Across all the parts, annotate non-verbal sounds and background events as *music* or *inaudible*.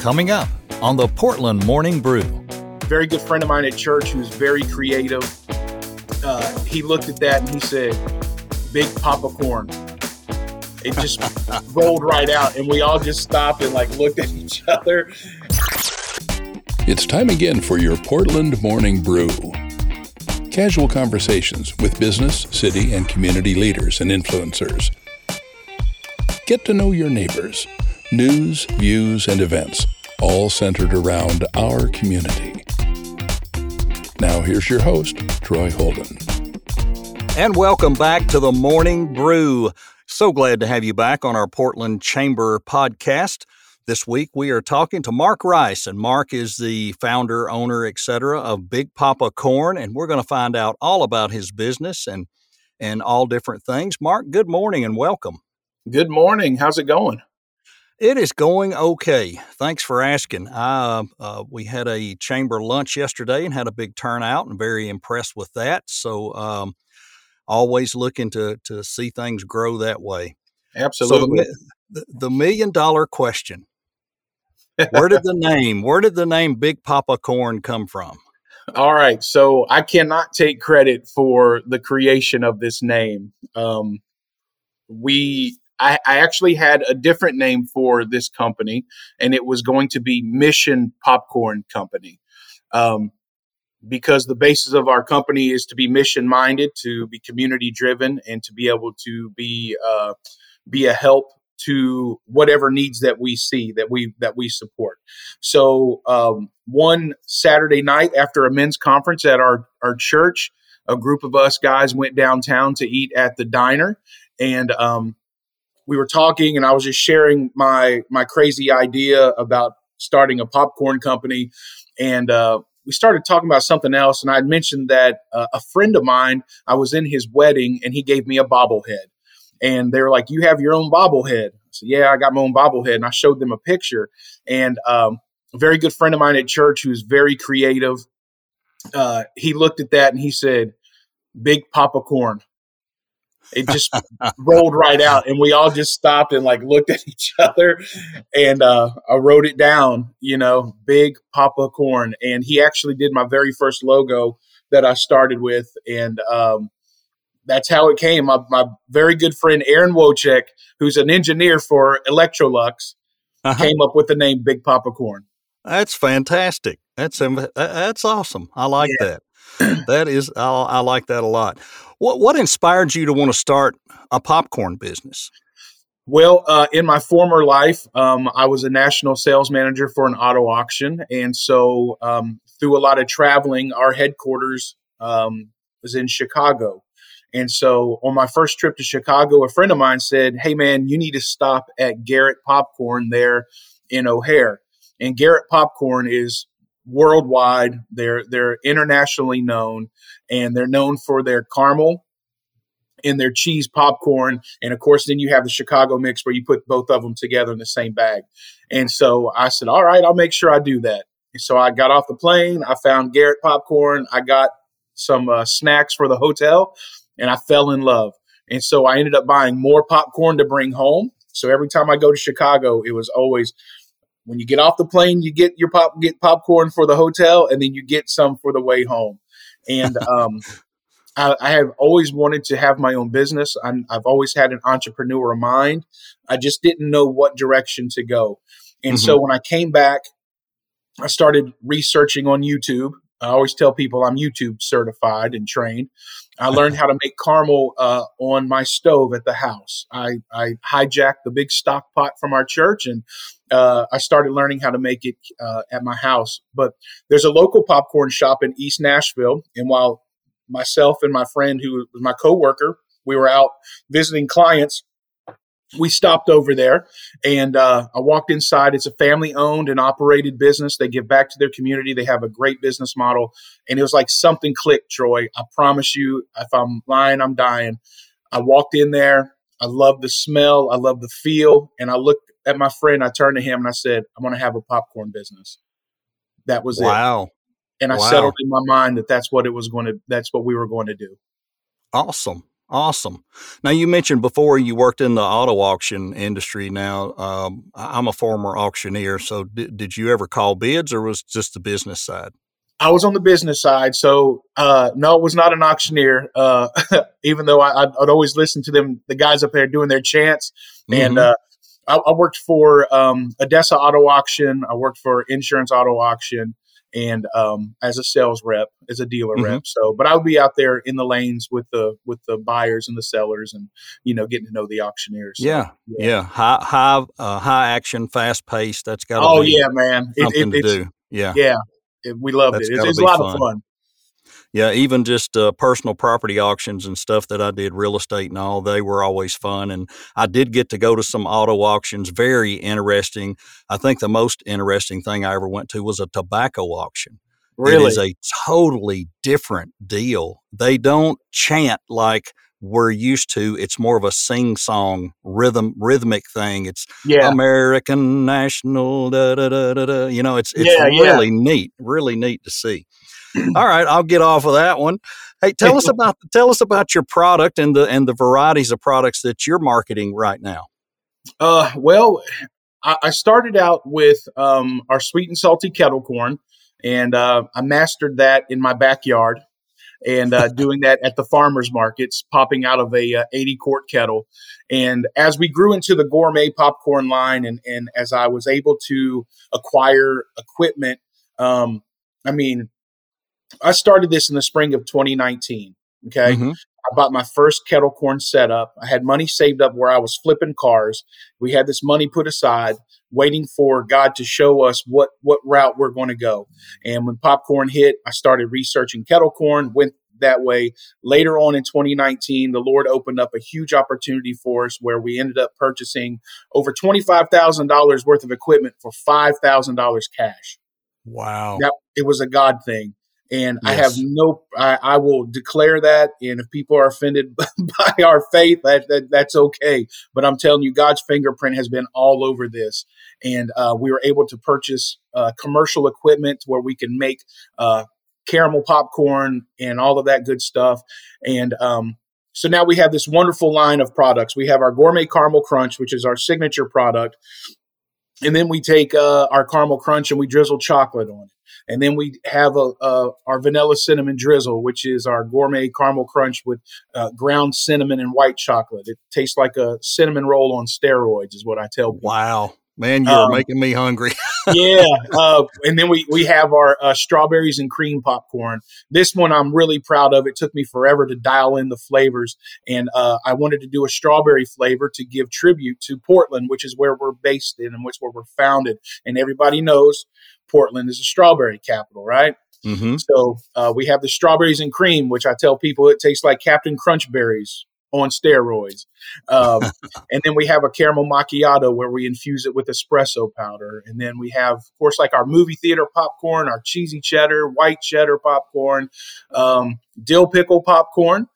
Coming up on the Portland Morning Brew. Very good friend of mine at church who's very creative. Uh, he looked at that and he said, Big Poppa Corn. It just *laughs* rolled right out, and we all just stopped and like looked at each other. It's time again for your Portland Morning Brew. Casual conversations with business, city, and community leaders and influencers. Get to know your neighbors. News, views, and events, all centered around our community. Now, here's your host, Troy Holden. And welcome back to the Morning Brew. So glad to have you back on our Portland Chamber podcast. This week we are talking to Mark Rice, and Mark is the founder, owner, etc. of Big Poppa Corn, and we're going to find out all about his business and and all different things. Mark, good morning and welcome. Good morning. How's it going? It is going okay. Thanks for asking. Uh, uh, we had a chamber lunch yesterday and had a big turnout, and very impressed with that. So, um, always looking to to see things grow that way. Absolutely. So the, the million dollar question: Where did the name Where did the name Big Poppa Corn come from? All right. So I cannot take credit for the creation of this name. Um, we I, I, actually had a different name for this company, and it was going to be Mission Popcorn Company. Um, because the basis of our company is to be mission minded, to be community driven, and to be able to be uh, be a help to whatever needs that we see that we that we support. So um, one Saturday night after a men's conference at our our church, a group of us guys went downtown to eat at the diner, and um, we were talking and I was just sharing my my crazy idea about starting a popcorn company. And uh, we started talking about something else and I mentioned that uh, a friend of mine I was in his wedding and he gave me a bobblehead. And they were like you have your own bobblehead. So yeah I got my own bobblehead. And I showed them a picture. And um, a very good friend of mine at church who's very creative uh, he looked at that and he said big poppa corn it just rolled right out, and we all just stopped and like looked at each other. And uh, I wrote it down, you know, Big Poppa Corn, and he actually did my very first logo that I started with, and um, that's how it came. My, my, very good friend Aaron Wojcik, who's an engineer for Electrolux, uh-huh. came up with the name Big Poppa Corn. That's fantastic. That's that's awesome. I like yeah. that that is, I, I, like that a lot. What what inspired you to want to start a popcorn business? Well, uh, in my former life, um, I was a national sales manager for an auto auction, and so um, through a lot of traveling, our headquarters um, was in Chicago. And so on my first trip to Chicago, a friend of mine said, Hey, man, you need to stop at Garrett Popcorn there in O'Hare. And Garrett Popcorn is worldwide. They're they're internationally known, and they're known for their caramel and their cheese popcorn. And of course, then you have the Chicago mix where you put both of them together in the same bag. And so I said, all right, I'll make sure I do that. And so I got off the plane. I found Garrett popcorn. I got some uh, snacks for the hotel, and I fell in love. And so I ended up buying more popcorn to bring home. So every time I go to Chicago, it was always when you get off the plane, you get your pop get popcorn for the hotel, and then you get some for the way home. And *laughs* um, I, I, have always wanted to have my own business. i have always had an entrepreneur mind. I just didn't know what direction to go. And mm-hmm. so when I came back, I started researching on YouTube. I always tell people I'm YouTube certified and trained. I *laughs* learned how to make caramel uh, on my stove at the house. I, I hijacked the big stock pot from our church and uh, I started learning how to make it uh, at my house. But there's a local popcorn shop in East Nashville, and while myself and my friend, who was my coworker, we were out visiting clients. We stopped over there, and uh, I walked inside. It's a family-owned and operated business. They give back to their community. They have a great business model, and it was like something clicked. Troy, I promise you, if I'm lying, I'm dying. I walked in there. I love the smell. I love the feel. And I looked at my friend, I turned to him and I said, I'm going to have a popcorn business. That was wow. it. Wow. And I wow. settled in my mind that that's what it was going to, that's what we were going to do. Awesome. Awesome. Now, you mentioned before you worked in the auto auction industry. Now, um, I'm a former auctioneer. So, did, did you ever call bids or was just the business side? I was on the business side. So, uh, no, it was not an auctioneer, uh, *laughs* even though I, would always listen to them, the guys up there doing their chants. Mm-hmm. And uh, I, I, worked for um, ADESA Auto Auction, I worked for Insurance Auto Auction and um, as a sales rep, as a dealer mm-hmm. rep. So, but I would be out there in the lanes with the with the buyers and the sellers, and you know, getting to know the auctioneers. So, yeah, yeah, yeah, high high uh, high action, fast paced. That's got. Oh yeah, man, something it, it, to do. Yeah, yeah, it, we loved That's it. It's, it's a lot fun. of fun yeah, even just uh, personal property auctions and stuff that I did, real estate and all, they were always fun. And I did get to go to some auto auctions, very interesting. I think the most interesting thing I ever went to was a tobacco auction. Really? It is a totally different deal. They don't chant like we're used to. It's more of a sing song rhythm rhythmic thing. It's yeah. American national da da da da da. You know, it's it's yeah, really yeah. neat, really neat to see. All right, I'll get off of that one. Hey, tell us *laughs* about tell us about your product and the and the varieties of products that you're marketing right now. Uh, well, I, I started out with um, our sweet and salty kettle corn, and uh, I mastered that in my backyard and uh, *laughs* doing that at the farmers markets, popping out of a uh, 80 quart kettle. And as we grew into the gourmet popcorn line, and and as I was able to acquire equipment, um, I mean, I started this in the spring of 2019. Okay. Mm-hmm. I bought my first kettle corn setup. I had money saved up where I was flipping cars. We had this money put aside, waiting for God to show us what what route we're going to go. And when popcorn hit, I started researching kettle corn. Went that way. Later on in 2019, the Lord opened up a huge opportunity for us where we ended up purchasing over $25,000 worth of equipment for $5,000 cash. Wow. That, it was a God thing. And yes. I have no, I, I, will declare that. And if people are offended *laughs* by our faith, that, that, that's okay. But I'm telling you, God's fingerprint has been all over this. And uh, we were able to purchase uh, commercial equipment where we can make uh, caramel popcorn and all of that good stuff. And um, so now we have this wonderful line of products. We have our gourmet caramel crunch, which is our signature product. And then we take uh, our caramel crunch and we drizzle chocolate on it. And then we have a, a, our vanilla cinnamon drizzle, which is our gourmet caramel crunch with uh, ground cinnamon and white chocolate. It tastes like a cinnamon roll on steroids, is what I tell people. Wow. Man, you're um, making me hungry. *laughs* yeah, uh, and then we we have our uh, strawberries and cream popcorn. This one I'm really proud of. It took me forever to dial in the flavors, and uh, I wanted to do a strawberry flavor to give tribute to Portland, which is where we're based in and which where we're founded. And everybody knows Portland is a strawberry capital, right? Mm-hmm. So uh, we have the strawberries and cream, which I tell people it tastes like Captain Crunch berries on steroids. Um, *laughs* and then we have a caramel macchiato where we infuse it with espresso powder. And then we have, of course, like our movie theater popcorn, our cheesy cheddar, white cheddar popcorn, um, dill pickle popcorn,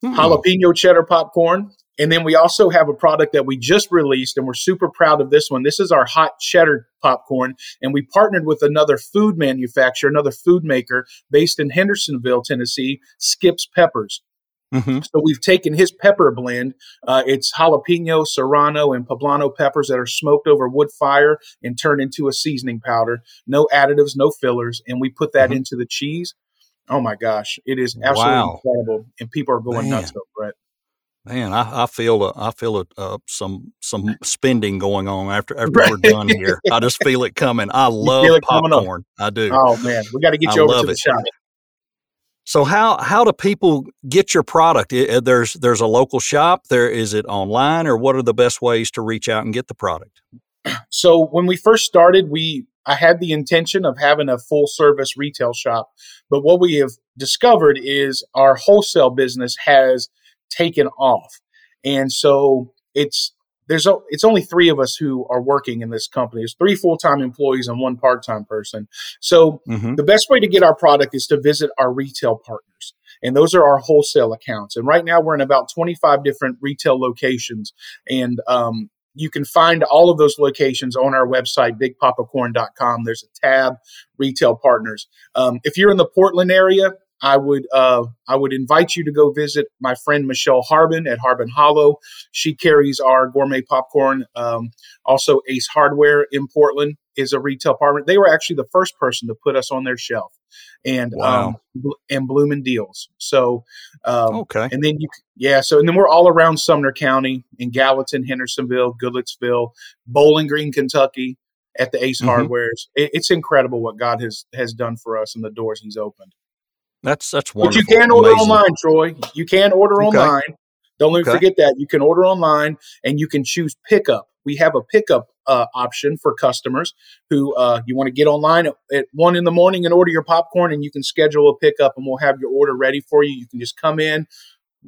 hmm. jalapeno cheddar popcorn, and then we also have a product that we just released, and we're super proud of this one. This is our hot cheddar popcorn, and we partnered with another food manufacturer, another food maker based in Hendersonville, Tennessee, Skips Peppers. Mm-hmm. So we've taken his pepper blend. Uh, it's jalapeno, serrano, and poblano peppers that are smoked over wood fire and turned into a seasoning powder. No additives, no fillers, and we put that mm-hmm. into the cheese. Oh my gosh, it is absolutely wow. incredible, and people are going Man. nuts over it. Man, I, I feel a, I feel a, uh, some some *laughs* spending going on after after right. we're done here. I just feel it coming. I love popcorn. I do. Oh man, we got to get you I over to the it. shop. So how how do people get your product? Uh, there's there's a local shop. There is it online, or what are the best ways to reach out and get the product? So when we first started, we I had the intention of having a full service retail shop, but what we have discovered is our wholesale business has taken off. And so it's there's a, it's only three of us who are working in this company. It's three full time employees and one part time person. So mm-hmm. the best way to get our product is to visit our retail partners. And those are our wholesale accounts. And right now we're in about 25 different retail locations. And um, you can find all of those locations on our website, bigpoppacorn.com. There's a tab, retail partners. Um, if you're in the Portland area, I would uh, I would invite you to go visit my friend Michelle Harbin at Harbin Hollow. She carries our gourmet popcorn. Um, also, Ace Hardware in Portland is a retail partner. They were actually the first person to put us on their shelf, and wow. um, and Bloomin' Deals. So um, okay, and then you yeah. So and then we're all around Sumner County in Gallatin, Hendersonville, Goodlettsville, Bowling Green, Kentucky at the Ace mm-hmm. Hardwares. It, it's incredible what God has has done for us and the doors He's opened. That's that's wonderful. But you can order Amazing. online, Troy. You can order okay. online. Don't let me okay. forget that. You can order online and you can choose pickup. We have a pickup uh, option for customers who uh, you want to get online at, at, one in the morning and order your popcorn, and you can schedule a pickup, and we'll have your order ready for you. You can just come in.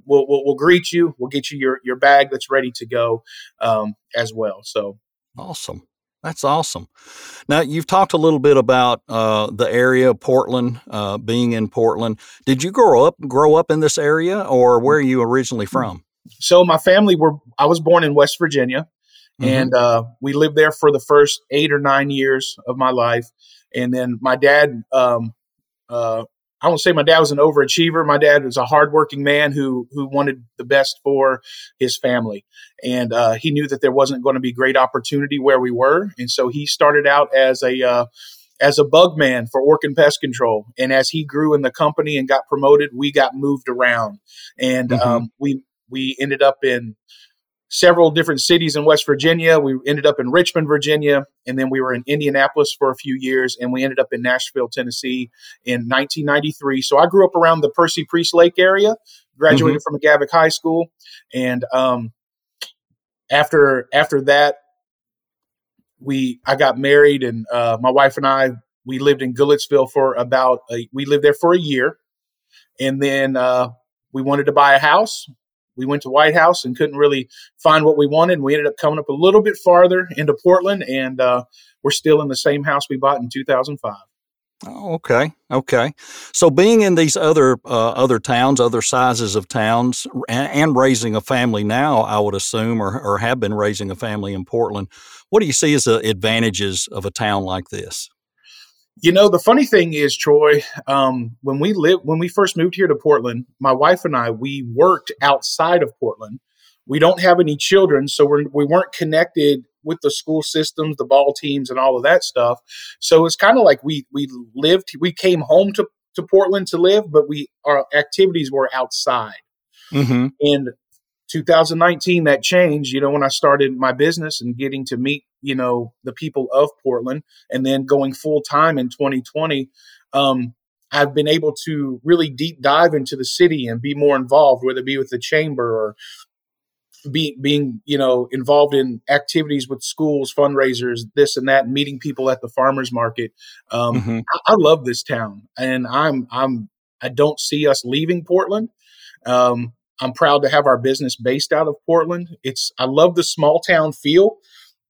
We'll, we'll, we'll greet you. We'll get you your, your bag that's ready to go um, as well. So awesome. That's awesome. Now you've talked a little bit about uh, the area of Portland, uh, being in Portland. Did you grow up grow up in this area, or where are you originally from? So my family were. I was born in West Virginia, mm-hmm. and uh, we lived there for the first eight or nine years of my life. And then my dad um, uh, I won't say my dad was an overachiever. My dad was a hardworking man who who wanted the best for his family, and uh, he knew that there wasn't going to be great opportunity where we were, and so he started out as a uh, as a bug man for Orkin Pest Control. And as he grew in the company and got promoted, we got moved around, and mm-hmm. um, we we ended up in several different cities in West Virginia. We ended up in Richmond, Virginia, and then we were in Indianapolis for a few years, and we ended up in Nashville, Tennessee in 1993. So I grew up around the Percy Priest Lake area, graduated mm-hmm. from McGavock High School, and um, after after that, we I got married, and uh, my wife and I we lived in Goodlettsville for about a, we lived there for a year, and then uh, we wanted to buy a house we went to White House and couldn't really find what we wanted. And we ended up coming up a little bit farther into Portland, and uh, we're still in the same house we bought in 2005. Oh, okay, okay. So being in these other uh, other towns, other sizes of towns, and, and, raising a family now, I would assume, or, or have been raising a family in Portland. What do you see as the advantages of a town like this? You know, the funny thing is, Troy, um, when we lived, when we first moved here to Portland, my wife and I, we worked outside of Portland. We don't have any children, so we're, we weren't connected with the school systems, the ball teams, and all of that stuff. So it's kind of like we we lived, we came home to to Portland to live, but we our activities were outside. Mm-hmm. And 2019 that changed you know when i started my business and getting to meet you know the people of portland and then going full time in 2020 um, i've been able to really deep dive into the city and be more involved whether it be with the chamber or be, being you know involved in activities with schools fundraisers this and that meeting people at the farmers market um, mm-hmm. I, I, love this town and i'm i'm i don't see us leaving portland um, I'm proud to have our business based out of Portland. It's I love the small town feel.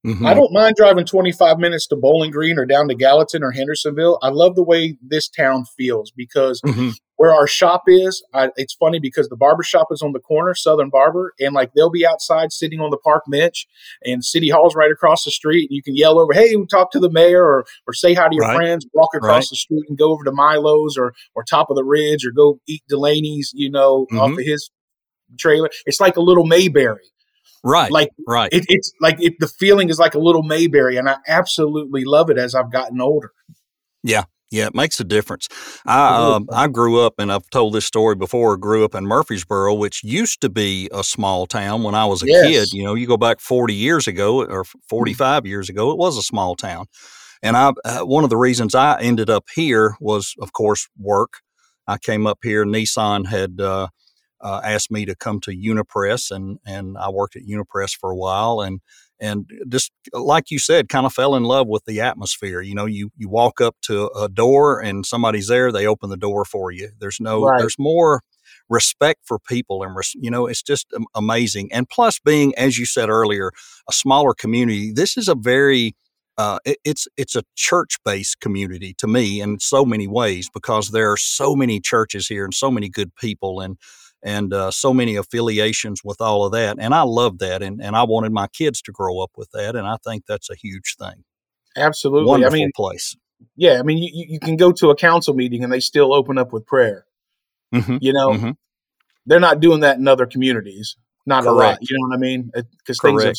Mm-hmm. I don't mind driving 25 minutes to Bowling Green or down to Gallatin or Hendersonville. I love the way this town feels because mm-hmm. where our shop is, I, it's funny because the barber shop is on the corner, Southern Barber, and like they'll be outside sitting on the park bench, and City Hall's right across the street, and you can yell over, "Hey, talk to the mayor," or or say hi to your right. friends, walk across right. the street and go over to Milo's or or top of the ridge or go eat Delaney's, you know, mm-hmm. off of his trailer. It's like a little Mayberry. Right. Like right. It, it's like it, the feeling is like a little Mayberry, and I absolutely love it as I've gotten older. Yeah. Yeah, it makes a difference. I um, I grew up, and I've told this story before. Grew up in Murfreesboro, which used to be a small town when I was a yes. kid. You know, you go back forty years ago or forty five mm mm-hmm. years ago, it was a small town. And I uh, one of the reasons I ended up here was, of course, work. I came up here. Nissan had uh, uh, asked me to come to Unipres, and and I worked at Unipres for a while, and and just like you said, kind of fell in love with the atmosphere. You know, you you walk up to a door and somebody's there, they open the door for you. There's no, right. there's more respect for people, and you know, it's just amazing. And plus, being as you said earlier, a smaller community, this is a very uh, it, it's it's a church based community to me in so many ways because there are so many churches here and so many good people and and uh, so many affiliations with all of that. And I love that. And, and I wanted my kids to grow up with that. And I think that's a huge thing. Absolutely. Wonderful I mean, place. Yeah. I mean, you, you can go to a council meeting and they still open up with prayer. Mm-hmm. You know, mm-hmm. they're not doing that in other communities. Not Correct. a lot. You know what I mean? Because things are,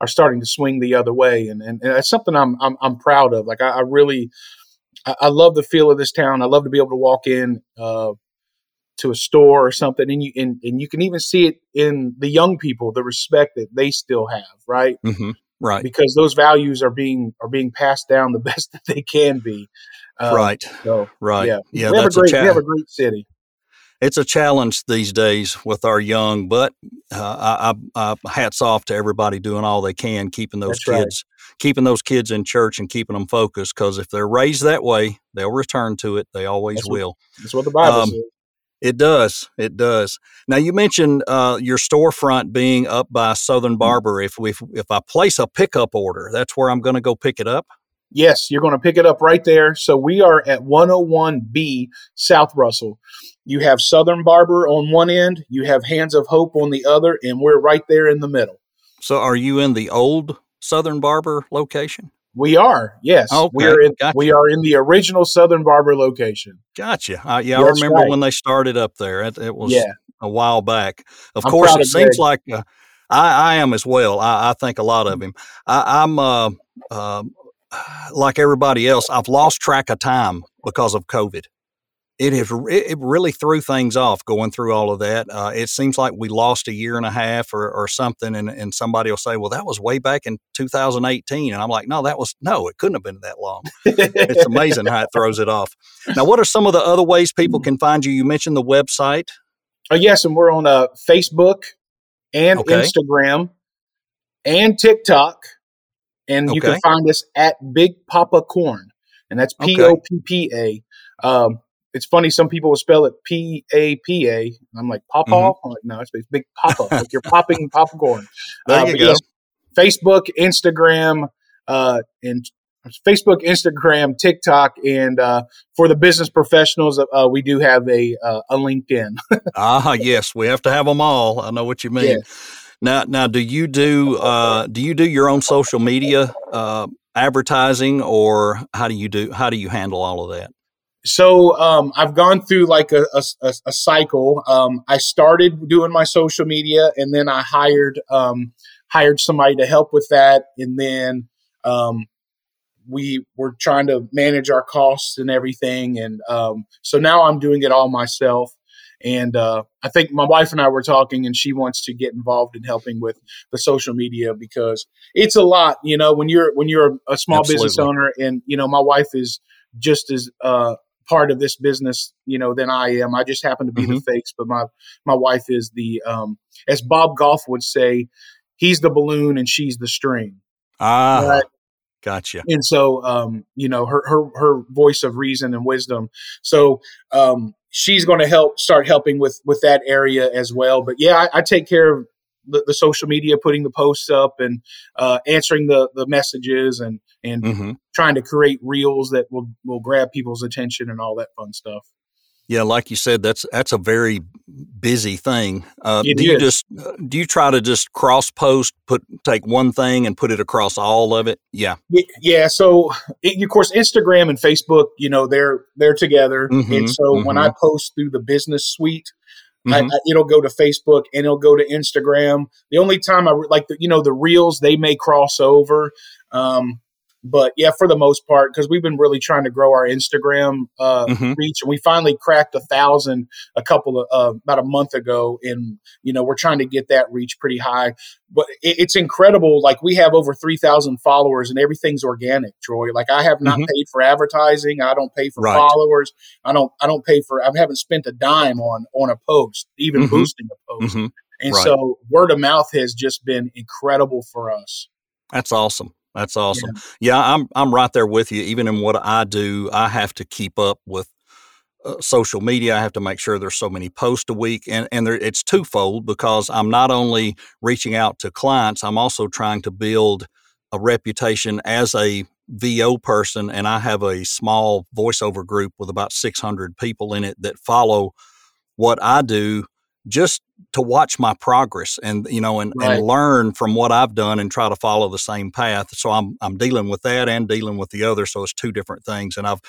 are, starting to swing the other way, and and, and that's something I'm I'm, I'm proud of. Like I, I really, I, I, love the feel of this town. I love to be able to walk in. Uh, to a store or something and you and, and you can even see it in the young people the respect that they still have right mm-hmm. right because those values are being are being passed down the *laughs* best that they can be um, right so right yeah yeah we have, a great, a cha- we have a great city it's a challenge these days with our young, but uh, I, I, hats off to everybody doing all they can, keeping those That's kids, right. keeping those kids in church and keeping them focused. Because if they're raised that way, they'll return to it. They always that's will. What, that's what the Bible um, says. It does. It does. Now you mentioned uh, your storefront being up by Southern mm-hmm. Barber. If we if I place a pickup order, that's where I'm going to go pick it up. Yes, you're going to pick it up right there. So we are at 101B South Russell. You have Southern Barber on one end, you have Hands of Hope on the other, and we're right there in the middle. So are you in the old Southern Barber location? We are, yes. Okay, we are in gotcha. we are in the original Southern Barber location. Gotcha. Uh, yeah, That's I remember right. when they started up there. It, it was yeah. a while back. Of I'm course, it seems like uh, I, I am as well. I, I think a lot of him. I, am uh, uh, *sighs* like everybody else. I've lost track of time because of COVID it has it really threw things off going through all of that. Uh, it seems like we lost a year and a half or, or something, and, and somebody will say, "Well, that was way back in 2018," and I'm like, "No, that was no, it couldn't have been that long." it's amazing how it throws it off. Now, what are some of the other ways people can find you? You mentioned the website. Oh yes, and we're on uh, Facebook and okay. Instagram and TikTok, and okay. you can find us at Big Poppa Corn, and that's P O P P A. Um, it's funny. Some people will spell it P A P A. I'm like Papa. Mm-hmm. I'm like no, it's, Big Papa. like you're popping *laughs* popcorn. There uh, you go. Yes, Facebook, Instagram, uh, and Facebook, Instagram, TikTok, and uh, for the business professionals, uh, we do have a uh, a LinkedIn. *laughs* ah, yes, we have to have them all. I know what you mean. Yeah. Now, now, do you do uh, do you do your own social media uh, advertising, or how do you do how do you handle all of that? So um, I've gone through like a, a, a cycle. Um, I started doing my social media, and then I hired um, hired somebody to help with that, and then um, we were trying to manage our costs and everything, and um, so now I'm doing it all myself. And uh, I think my wife and I were talking, and she wants to get involved in helping with the social media because it's a lot. You know, when you're when you're a small Absolutely. business owner, and you know, my wife is just as uh, part of this business, you know, than I am. I just happen to be mm-hmm. the face, but my my wife is the um, as Bob Goff would say, he's the balloon and she's the string. Ah, right? gotcha. And so, um, you know, her her her voice of reason and wisdom. So, um, she's going to help start helping with with that area as well. But yeah, I, I take care of the, the, social media, putting the posts up and uh, answering the the messages and and mm-hmm. Trying to create reels that will will grab people's attention and all that fun stuff. Yeah, like you said, that's that's a very busy thing. Uh, do is. you just uh, do you try to just cross post, put take one thing and put it across all of it? Yeah, yeah. So it, of course, Instagram and Facebook, you know, they're they're together, mm-hmm, and so mm-hmm. when I post through the business suite, Mm-hmm. I, I, it'll go to Facebook and it'll go to Instagram. The only time I like the, you know the reels they may cross over, um, but yeah, for the most part, because we've been really trying to grow our Instagram uh, mm-hmm. reach, and we finally cracked a thousand a couple of uh, about a month ago, and you know we're trying to get that reach pretty high. But it, it's incredible. Like we have over three thousand followers, and everything's organic, Troy. Like I have not mm-hmm. paid for advertising. I don't pay for right. followers. I don't. I don't pay for. I haven't spent a dime on on a post, even mm-hmm. boosting a post. Mm-hmm. And right. so word of mouth has just been incredible for us. That's awesome. That's awesome. Yeah. yeah, I'm I'm right there with you. Even in what I do, I have to keep up with uh, social media. I have to make sure there's so many posts a week, and and there, it's twofold because I'm not only reaching out to clients, I'm also trying to build a reputation as a VO person, and I have a small voiceover group with about 600 people in it that follow what I do just to watch my progress and you know and, right. and learn from what I've done and try to follow the same path. So I'm I'm dealing with that and dealing with the other. So it's two different things. And I've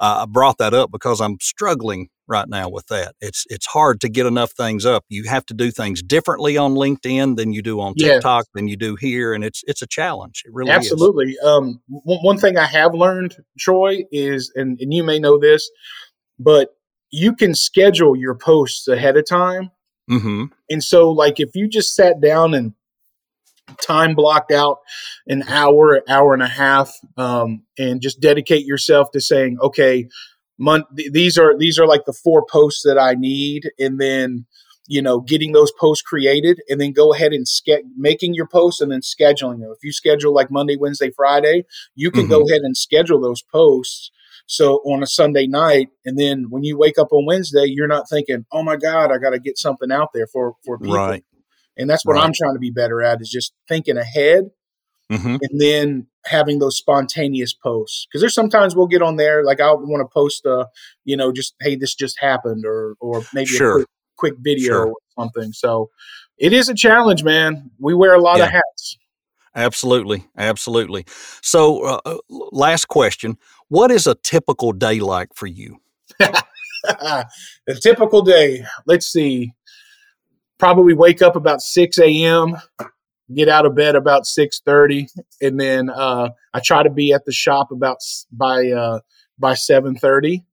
uh, I brought that up because I'm struggling right now with that. It's it's hard to get enough things up. You have to do things differently on LinkedIn than you do on TikTok than you do here, and it's it's a challenge. It really absolutely. Um, one, one thing I have learned, Troy, is and and you may know this, but you can schedule your posts ahead of time. Mm-hmm. And so, like, if you just sat down and time blocked out an hour, hour and a half, um, and just dedicate yourself to saying, okay, mon- th- these are these are like the four posts that I need, and then you know getting those posts created, and then go ahead and ske- making your posts and then scheduling them. If you schedule like Monday, Wednesday, Friday, you can mm-hmm. go ahead and schedule those posts. So on a Sunday night, and then when you wake up on Wednesday, you're not thinking, "Oh my God, I got to get something out there for for people." Right. And that's what right. I'm trying to be better at is just thinking ahead mm-hmm. and then having those spontaneous posts. Because there's sometimes we'll get on there, like I want to post a, you know, just hey, this just happened, or or maybe sure. a quick, quick video sure. or something. So it is a challenge, man. We wear a lot yeah. of hats. Absolutely, absolutely. So, uh, uh last question: What is a typical day like for you? *laughs* a typical day. Let's see probably wake up about 6 a.m get out of bed about 6.30 and then uh, i try to be at the shop about by uh, by 7.30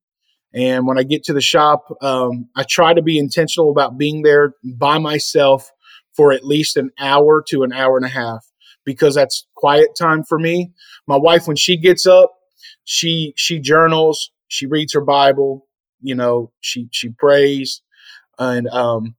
and when i get to the shop um, i try to be intentional about being there by myself for at least an hour to an hour and a half because that's quiet time for me my wife when she gets up she she journals she reads her bible you know she she prays and um,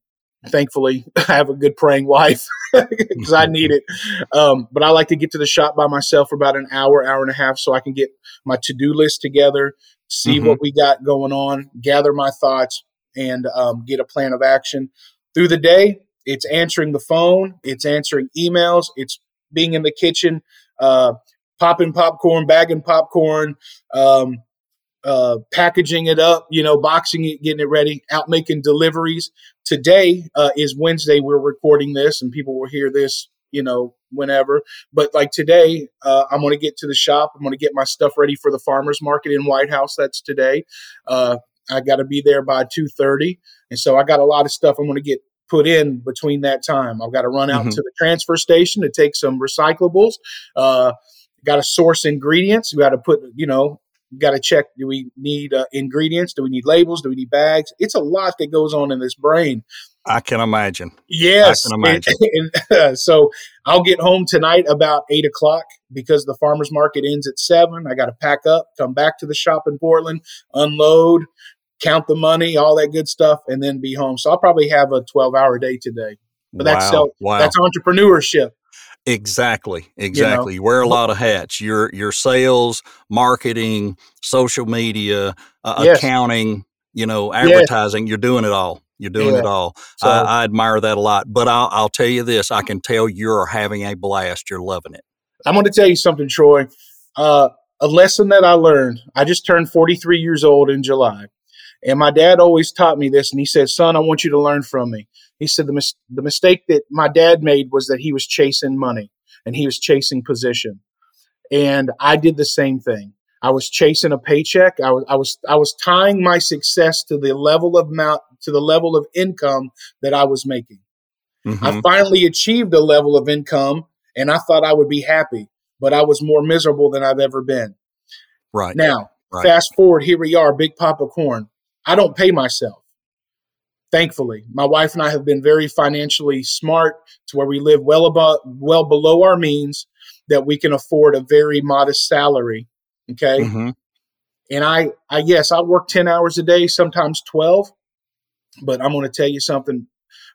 thankfully *laughs* I have a good praying wife *laughs* because I *laughs* need it. Um, but I like to get to the shop by myself for about an hour, hour and a half, so I can get my to do list together, see mm-hmm. what we got going on, gather my thoughts, and um, get a plan of action through the day. It's answering the phone, it's answering emails, it's being in the kitchen, uh, popping popcorn, bagging popcorn. Um, uh, packaging it up, you know, boxing it, getting it ready, out making deliveries. Today uh, is Wednesday. We're recording this, and people will hear this, you know, whenever. But like today, uh, I'm going to get to the shop. I'm going to get my stuff ready for the farmers market in White House. That's today. Uh, I got to be there by two thirty, and so I got a lot of stuff I'm going to get put in between that time. I've got to run out mm-hmm. to the transfer station to take some recyclables. Uh, got to source ingredients. We got to put, you know, got to check do we need uh, ingredients do we need labels do we need bags it's a lot that goes on in this brain i can imagine yes I can imagine. And, *laughs* and, uh, so i'll get home tonight about eight o'clock because the farmers market ends at seven i got to pack up come back to the shop in portland unload count the money all that good stuff and then be home so i'll probably have a 12 hour day today but wow. that's wow. that's entrepreneurship Exactly, exactly. You, know? you, wear a lot of hats. Your your sales, marketing, social media, uh, yes. accounting, you know, advertising. Yes. You're doing it all. You're doing yeah. it all. So, I, I, admire that a lot. But I'll, I'll tell you this: I can tell you're having a blast. You're loving it. I'm going to tell you something, Troy. Uh, a lesson that I learned. I just turned 43 years old in July, and my dad always taught me this. And he said, "Son, I want you to learn from me." He said the, mis- the mistake that my dad made was that he was chasing money and he was chasing position. And I did the same thing. I was chasing a paycheck. I was, I was, I was tying my success to the level of amount, to the level of income that I was making. Mm-hmm. I finally achieved a level of income and I thought I would be happy, but I was more miserable than I've ever been. Right. Now, right. fast forward, here we are, Big Poppa Corn. I don't pay myself thankfully my wife and i have been very financially smart to where we live well above well below our means that we can afford a very modest salary okay mm-hmm. and i i yes i work 10 hours a day sometimes 12 but i'm going to tell you something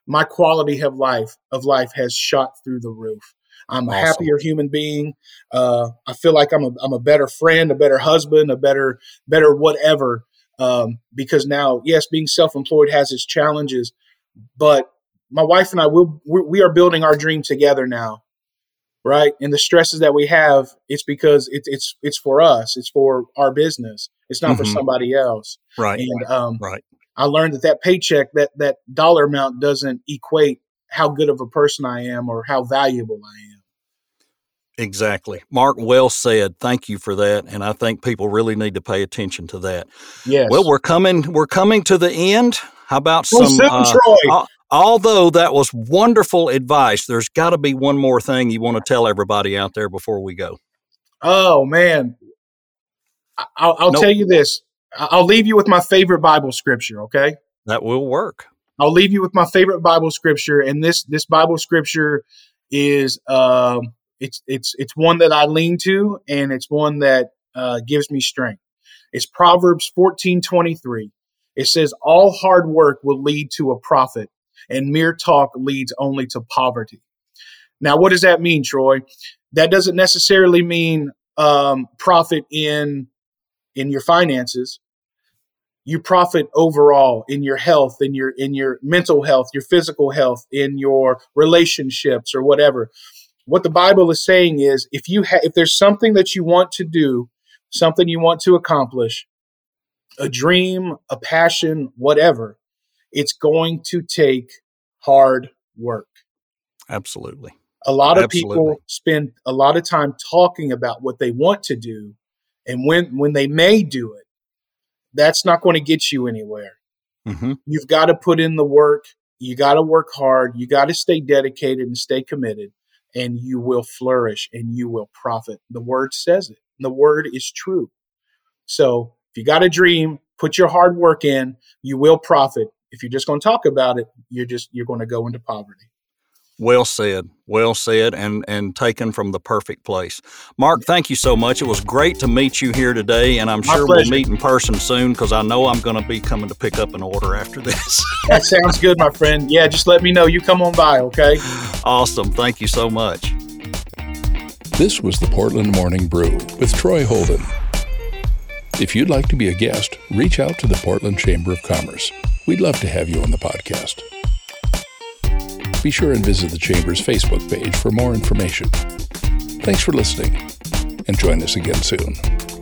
my quality of life of life has shot through the roof i'm awesome. a happier human being uh, i feel like I'm a, I'm a better friend a better husband a better better whatever um, because now, yes, being self-employed has its challenges, but my wife and I will we are building our dream together now, right? And the stresses that we have, it's because it's it's it's for us, it's for our business, it's not mm-hmm. for somebody else, right? And um, right. I learned that that paycheck, that that dollar amount, doesn't equate how good of a person I am or how valuable I am. Exactly. Mark, well said. Thank you for that. And I think people really need to pay attention to that. Yes. Well, we're coming we're coming to the end. How about some soon, uh, Troy. although that was wonderful advice, there's got to be one more thing you want to tell everybody out there before we go. Oh man. I'll, I'll nope. tell you this. I'll leave you with my favorite Bible scripture, okay? That will work. I'll leave you with my favorite Bible scripture and this this Bible scripture is um it's it's it's one that I lean to, and it's one that uh, gives me strength. It's Proverbs fourteen twenty three. It says, "All hard work will lead to a profit, and mere talk leads only to poverty." Now, what does that mean, Troy? That doesn't necessarily mean um, profit in in your finances. You profit overall in your health, in your in your mental health, your physical health, in your relationships, or whatever what the Bible is saying is if you ha- if there's something that you want to do, something you want to accomplish, a dream, a passion, whatever, it's going to take hard work. Absolutely. A lot of Absolutely. people spend a lot of time talking about what they want to do and when when they may do it, that's not going to get you anywhere. Mm-hmm. You've got to put in the work. You got to work hard. You got to stay dedicated and stay committed and you will flourish and you will profit. The word says it. The word is true. So if you got a dream, put your hard work in, you will profit. If you're just going to talk about it, you're just you're going to go into poverty. Well said. Well said and and taken from the perfect place. Mark, thank you so much. It was great to meet you here today and I'm My sure pleasure. we'll meet in person soon cuz I know I'm going to be coming to pick up an order after this. *laughs* that sounds good, my friend. Yeah, just let me know you come on by, okay? Awesome. Thank you so much. This was the Portland Morning Brew with Troy Holden. If you'd like to be a guest, reach out to the Portland Chamber of Commerce. We'd love to have you on the podcast be sure and visit the Chamber's Facebook page for more information. Thanks for listening, and join us again soon.